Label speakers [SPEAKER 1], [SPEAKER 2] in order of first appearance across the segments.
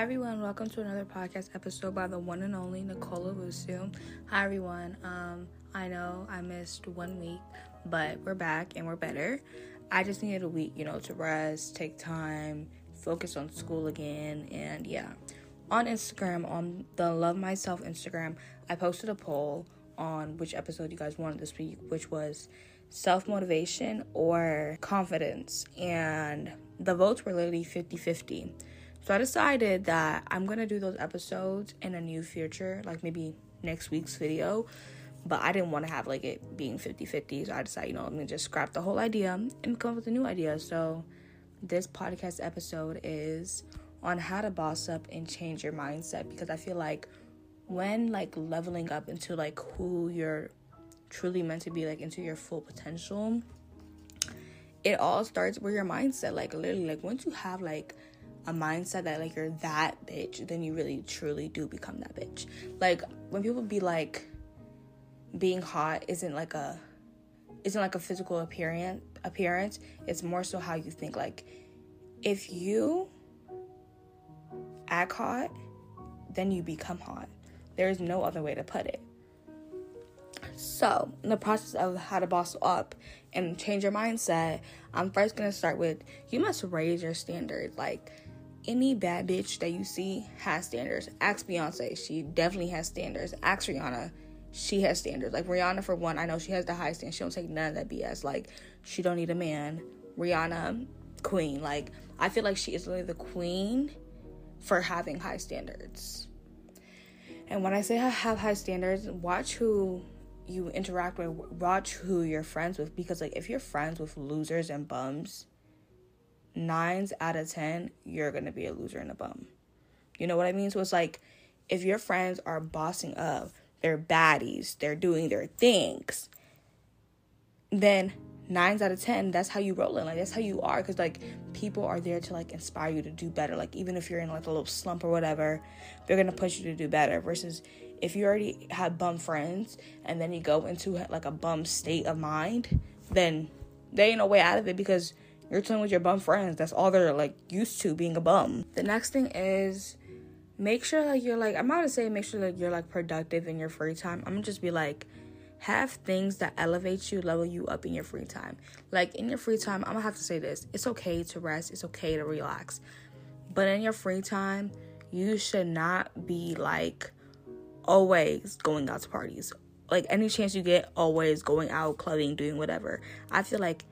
[SPEAKER 1] Hi everyone, welcome to another podcast episode by the one and only Nicole Owusu. Hi everyone. Um, I know I missed one week, but we're back and we're better. I just needed a week, you know, to rest, take time, focus on school again, and yeah. On Instagram, on the Love Myself Instagram, I posted a poll on which episode you guys wanted this week, which was self motivation or confidence, and the votes were literally 50 50. So I decided that I'm gonna do those episodes in a new future, like maybe next week's video. But I didn't want to have like it being 50 50. So I decided, you know, I'm gonna just scrap the whole idea and come up with a new idea. So this podcast episode is on how to boss up and change your mindset because I feel like when like leveling up into like who you're truly meant to be, like into your full potential, it all starts with your mindset. Like literally, like once you have like a mindset that like you're that bitch, then you really truly do become that bitch. Like when people be like being hot isn't like a isn't like a physical appearance appearance. It's more so how you think. Like if you act hot, then you become hot. There is no other way to put it. So, in the process of how to boss up and change your mindset, I'm first gonna start with you must raise your standards. Like, any bad bitch that you see has standards. Ask Beyonce, she definitely has standards. Ask Rihanna, she has standards. Like Rihanna, for one, I know she has the high standards. She don't take none of that BS. Like she don't need a man. Rihanna, queen. Like I feel like she is literally the queen for having high standards. And when I say have high standards, watch who you interact with. Watch who you're friends with. Because like if you're friends with losers and bums, nines out of ten, you're gonna be a loser and a bum. You know what I mean? So it's like if your friends are bossing up, they're baddies, they're doing their things, then nines out of ten, that's how you roll in. Like that's how you are, because like people are there to like inspire you to do better. Like even if you're in like a little slump or whatever, they're gonna push you to do better. Versus if you already have bum friends and then you go into like a bum state of mind, then there ain't no way out of it because you're chilling with your bum friends. That's all they're like used to being a bum. The next thing is make sure like you're like I'm not gonna say make sure that you're like productive in your free time. I'm gonna just be like have things that elevate you, level you up in your free time. Like in your free time, I'm gonna have to say this. It's okay to rest, it's okay to relax. But in your free time, you should not be like always going out to parties. Like any chance you get, always going out, clubbing, doing whatever. I feel like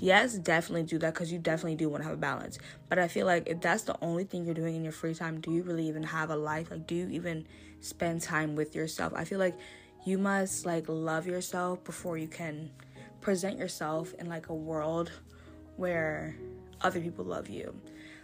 [SPEAKER 1] yes, definitely do that because you definitely do want to have a balance. But I feel like if that's the only thing you're doing in your free time, do you really even have a life? Like, do you even spend time with yourself? I feel like you must like love yourself before you can present yourself in like a world where other people love you.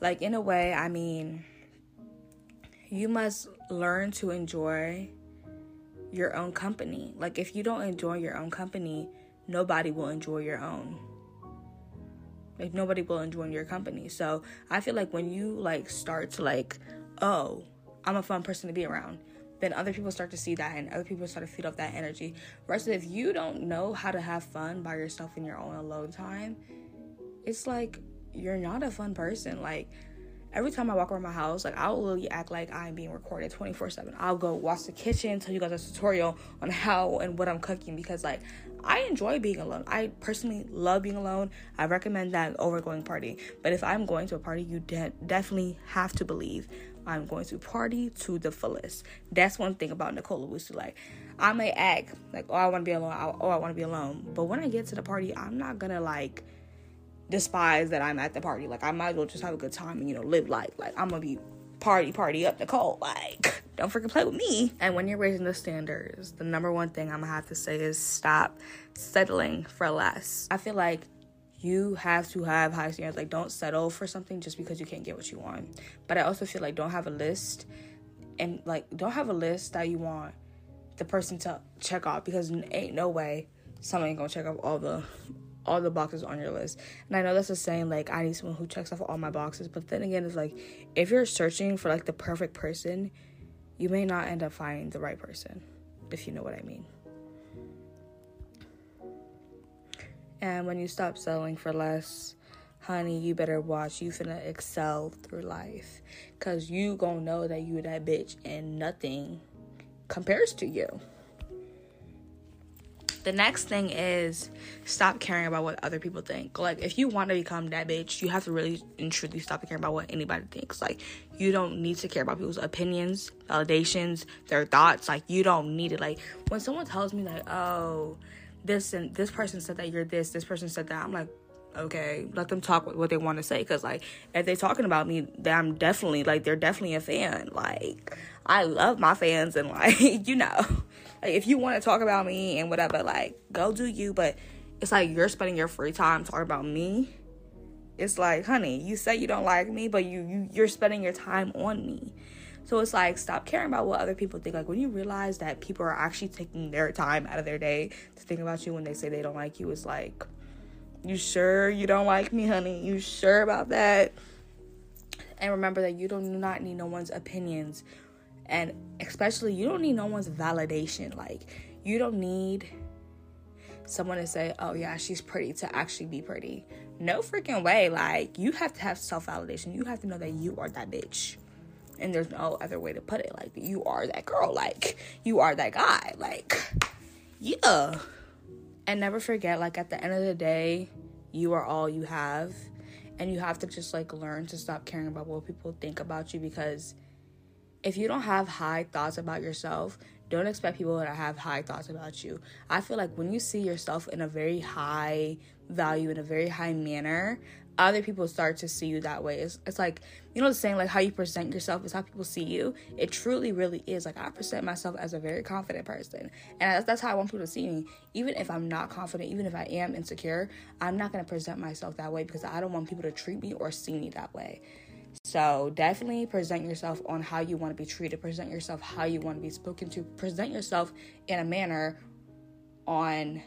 [SPEAKER 1] Like, in a way, I mean, you must learn to enjoy your own company. Like, if you don't enjoy your own company, nobody will enjoy your own like nobody will enjoy your company. So i feel like when you like start to like oh i'm a fun person to be around then other people start to see that and other people start to feed off that energy. Versus if you don't know how to have fun by yourself in your own alone time it's like you're not a fun person. Like every time I walk around my house, like I'll literally act like I'm being recorded 24 7. I'll go watch the kitchen, tell you guys a tutorial on how and what I'm cooking because like I enjoy being alone. I personally love being alone. I recommend that over going party. But if I'm going to a party, you de- definitely have to believe I'm going to party to the fullest. That's one thing about Nicole Owusu. Like, I may act like, oh, I want to be alone. Oh, I want to be alone. But when I get to the party, I'm not gonna like despise that I'm at the party. Like I might as well just have a good time and you know live life. Like I'm gonna be party party up Nicole. Like don't freaking play with me. And when you're raising the standards, the number one thing I'm gonna have to say is stop settling for less. I feel like you have to have high standards. Like don't settle for something just because you can't get what you want. But I also feel like don't have a list and like don't have a list that you want the person to check off because ain't no way someone ain't gonna check off all the all the boxes on your list. And I know that's a saying like I need someone who checks off all my boxes, but then again it's like if you're searching for like the perfect person, you may not end up finding the right person, if you know what I mean. And when you stop settling for less, honey, you better watch. You finna excel through life. Cause you gonna know that you that bitch and nothing compares to you. The next thing is stop caring about what other people think. Like, if you want to become that bitch, you have to really and truly stop caring about what anybody thinks. Like, you don't need to care about people's opinions, validations, their thoughts. Like, you don't need it. Like, when someone tells me, like, oh, this and this person said that you're this, this person said that, I'm like, okay let them talk what they want to say because like if they're talking about me then i'm definitely like they're definitely a fan like i love my fans and like you know like if you want to talk about me and whatever like go do you but it's like you're spending your free time talking about me it's like honey you say you don't like me but you, you you're spending your time on me so it's like stop caring about what other people think like when you realize that people are actually taking their time out of their day to think about you when they say they don't like you it's like you sure you don't like me, honey? You sure about that? And remember that you do not need no one's opinions. And especially, you don't need no one's validation. Like, you don't need someone to say, oh, yeah, she's pretty to actually be pretty. No freaking way. Like, you have to have self validation. You have to know that you are that bitch. And there's no other way to put it. Like, you are that girl. Like, you are that guy. Like, yeah. And never forget, like, at the end of the day, you are all you have. And you have to just, like, learn to stop caring about what people think about you because if you don't have high thoughts about yourself, don't expect people to have high thoughts about you. I feel like when you see yourself in a very high value, in a very high manner, other people start to see you that way. It's, it's like, you know, the saying, like how you present yourself is how people see you. It truly, really is. Like, I present myself as a very confident person. And that's, that's how I want people to see me. Even if I'm not confident, even if I am insecure, I'm not going to present myself that way because I don't want people to treat me or see me that way. So definitely present yourself on how you want to be treated, present yourself how you want to be spoken to, present yourself in a manner on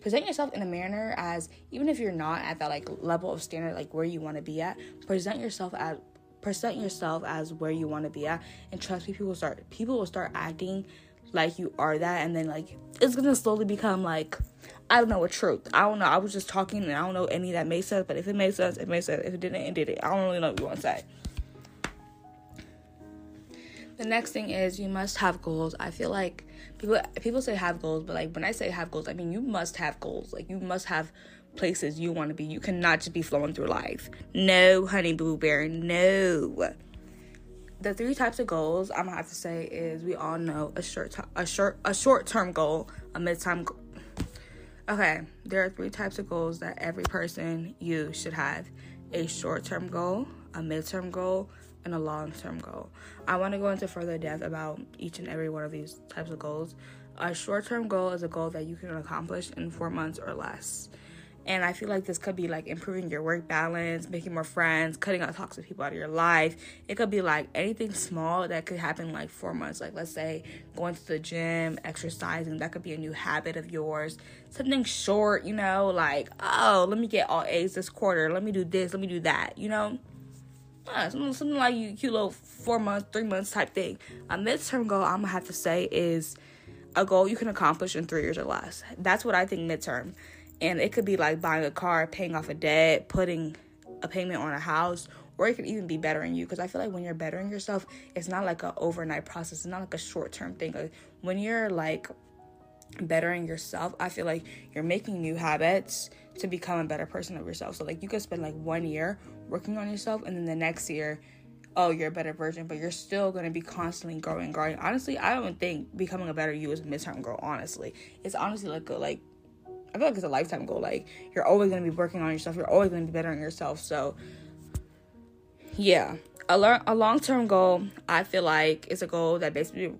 [SPEAKER 1] present yourself in a manner as even if you're not at that like level of standard like where you want to be at present yourself as present yourself as where you want to be at and trust me people start people will start acting like you are that and then like it's gonna slowly become like I don't know a truth. I don't know. I was just talking and I don't know any that made sense, but if it made sense, it made sense. If it didn't, it did it. I don't really know what you want to say. The next thing is you must have goals. I feel like people people say have goals, but like when I say have goals, I mean you must have goals. Like you must have places you want to be. You cannot just be flowing through life. No, honey boo bear, no. The three types of goals I'm gonna have to say is we all know a short a short a short term goal, a mid. Go- okay, there are three types of goals that every person you should have: a short term goal, a mid term goal, and a long term goal. I want to go into further depth about each and every one of these types of goals. A short term goal is a goal that you can accomplish in four months or less. And I feel like this could be like improving your work balance, making more friends, cutting out toxic people out of your life. It could be like anything small that could happen like four months. Like, let's say going to the gym, exercising, that could be a new habit of yours. Something short, you know, like, oh, let me get all A's this quarter. Let me do this, let me do that, you know? something, something like you cute little four months, three months type thing. A midterm goal, I'm gonna have to say, is a goal you can accomplish in three years or less. That's what I think midterm. And it could be like buying a car, paying off a debt, putting a payment on a house, or it could even be bettering you. Because I feel like when you're bettering yourself, it's not like an overnight process. It's not like a short term thing. Like when you're like bettering yourself, I feel like you're making new habits to become a better person of yourself. So like you could spend like one year working on yourself and then the next year oh you're a better version but you're still going to be constantly growing growing honestly i don't think becoming a better you is a midterm goal honestly it's honestly like a like i feel like it's a lifetime goal like you're always to be working on yourself you're always to be bettering yourself so yeah a, le- a long-term goal i feel like is a goal that basically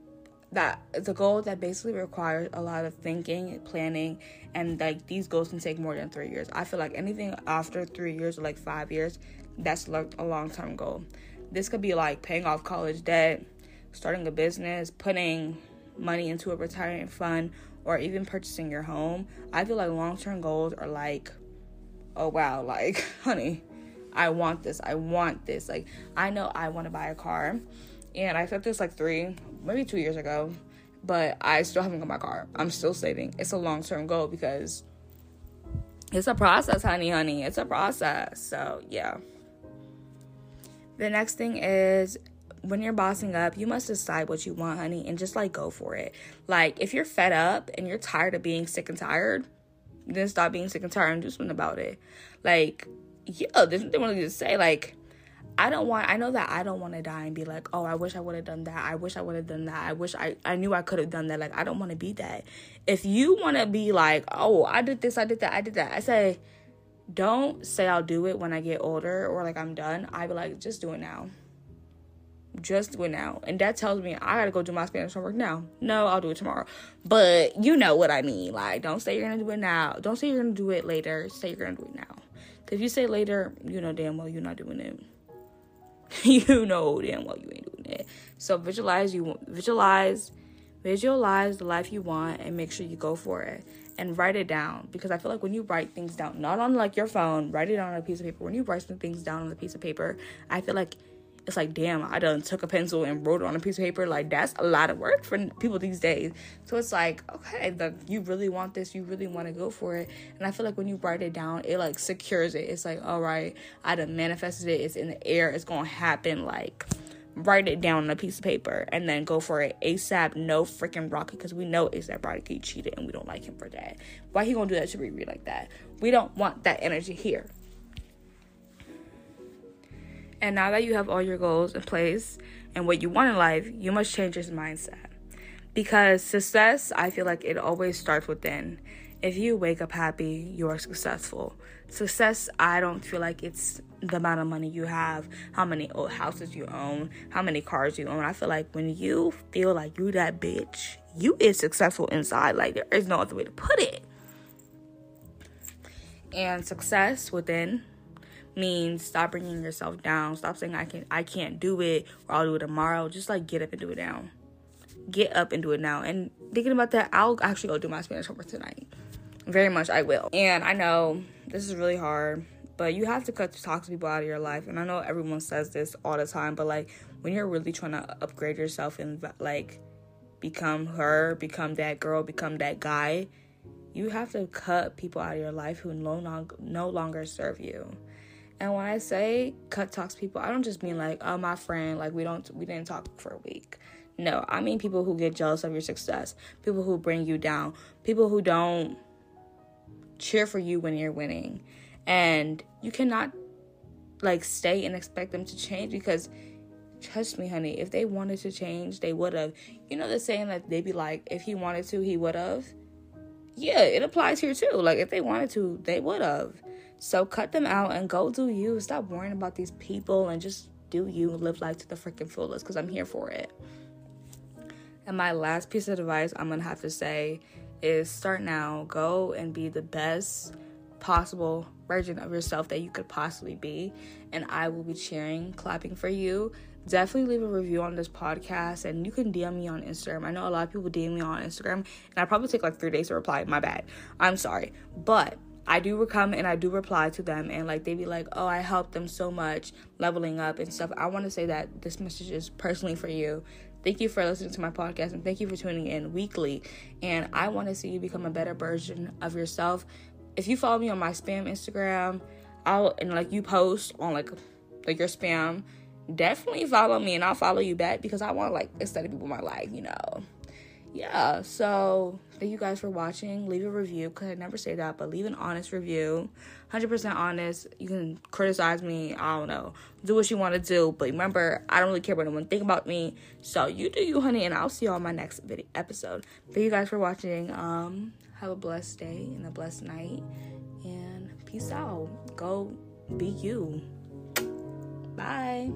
[SPEAKER 1] that it's a goal that basically requires a lot of thinking, planning, and like these goals can take more than three years. I feel like anything after three years or like five years, that's a long term goal. This could be like paying off college debt, starting a business, putting money into a retirement fund, or even purchasing your home. I feel like long term goals are like, oh wow, like honey, I want this, I want this. Like I know I want to buy a car and I said this like three, maybe two years ago, but I still haven't got my car. I'm still saving. It's a long term goal because it's a process, honey, honey. It's a process. So, yeah. The next thing is when you're bossing up, you must decide what you want, honey, and just like go for it. Like, if you're fed up and you're tired of being sick and tired, then stop being sick and tired and do something about it. Like, yeah, there's nothing really to say. Like, I don't want I know that I don't want to die and be like, "Oh, I wish I would have done that. I wish I would have done that. I wish I I knew I could have done that." Like I don't want to be that. If you want to be like, "Oh, I did this, I did that, I did that." I say, "Don't say I'll do it when I get older or like I'm done." I be like, "Just do it now." Just it now. And that tells me I gotta go do my Spanish homework now. No, I'll do it tomorrow. But you know what I mean. Like, don't say you're gonna do it now. Don't say you're gonna do it later. Say you're gonna do it now. If you say later, you know damn well you're not doing it. you know damn well you ain't doing it. So visualize you visualize visualize the life you want and make sure you go for it and write it down because I feel like when you write things down, not on like your phone, write it on a piece of paper. When you write some things down on a piece of paper, I feel like it's like damn i done took a pencil and wrote it on a piece of paper. Like that's a lot of work for people these days. So it's like okay the you really want this you really want to go for it. And i feel like when you write it down it like secures it. It's like all right i done manifested it. It's in the air. It's gonna happen. Like write it down on a piece of paper and then go for it asap no freaking rocky because we know asap rocky cheated and we don't like him for that. Why he gonna do that to Riri like that? We don't want that energy here and now that you have all your goals in place and what you want in life, you must change your mindset. Because success, I feel like it always starts within. If you wake up happy, you are successful. Success, I don't feel like it's the amount of money you have, how many old houses you own, how many cars you own. I feel like when you feel like you that bitch, you is successful inside. Like there is no other way to put it. And success within means stop bringing yourself down. Stop saying I can I can't do it or I'll do it tomorrow. Just like get up and do it now. Get up and do it now. And thinking about that, I'll actually go do my Spanish homework tonight. Very much I will. And I know this is really hard, but you have to cut toxic people out of your life. And I know everyone says this all the time, but like when you're really trying to upgrade yourself and like become her, become that girl, become that guy, you have to cut people out of your life who no longer no longer serve you. And when I say cut talks people, I don't just mean like, oh my friend, like we don't we didn't talk for a week. No, I mean people who get jealous of your success, people who bring you down, people who don't cheer for you when you're winning. And you cannot like stay and expect them to change because trust me, honey, if they wanted to change, they would have. You know the saying that they be like, if he wanted to, he would have. Yeah, it applies here too. Like if they wanted to, they would have. So cut them out and go do you. Stop worrying about these people and just do you. Live life to the freaking fullest because I'm here for it. And my last piece of advice I'm to have to say is start now. Go and be the best possible version of yourself that you could possibly be. And I will be cheering, clapping for you. Definitely leave a review on this podcast and you can DM me on Instagram. I know a lot of people DM me on Instagram and I probably take like three days to reply. My bad. I'm sorry. But I do come and I do reply to them and like they be like, "Oh, I helped them so much leveling up and stuff." I want to say that this message is personally for you. Thank you for listening to my podcast and thank you for tuning in weekly. And I want to see you become a better version of yourself. If you follow me on my spam Instagram, I'll and like you post on like like your spam, definitely follow me and I'll follow you back because I want like instead of people in my life, you know yeah, so thank you guys for watching. Leave a review because I never say that, but leave an honest review. 100% honest. You can criticize me. I don't know. Do what you want to do. But remember, I don't really care what anyone think about me. So you do you, honey, and I'll see you on my next video episode. Thank you guys for watching. Um, have a blessed day and a blessed night. And peace out. Go be you. Bye.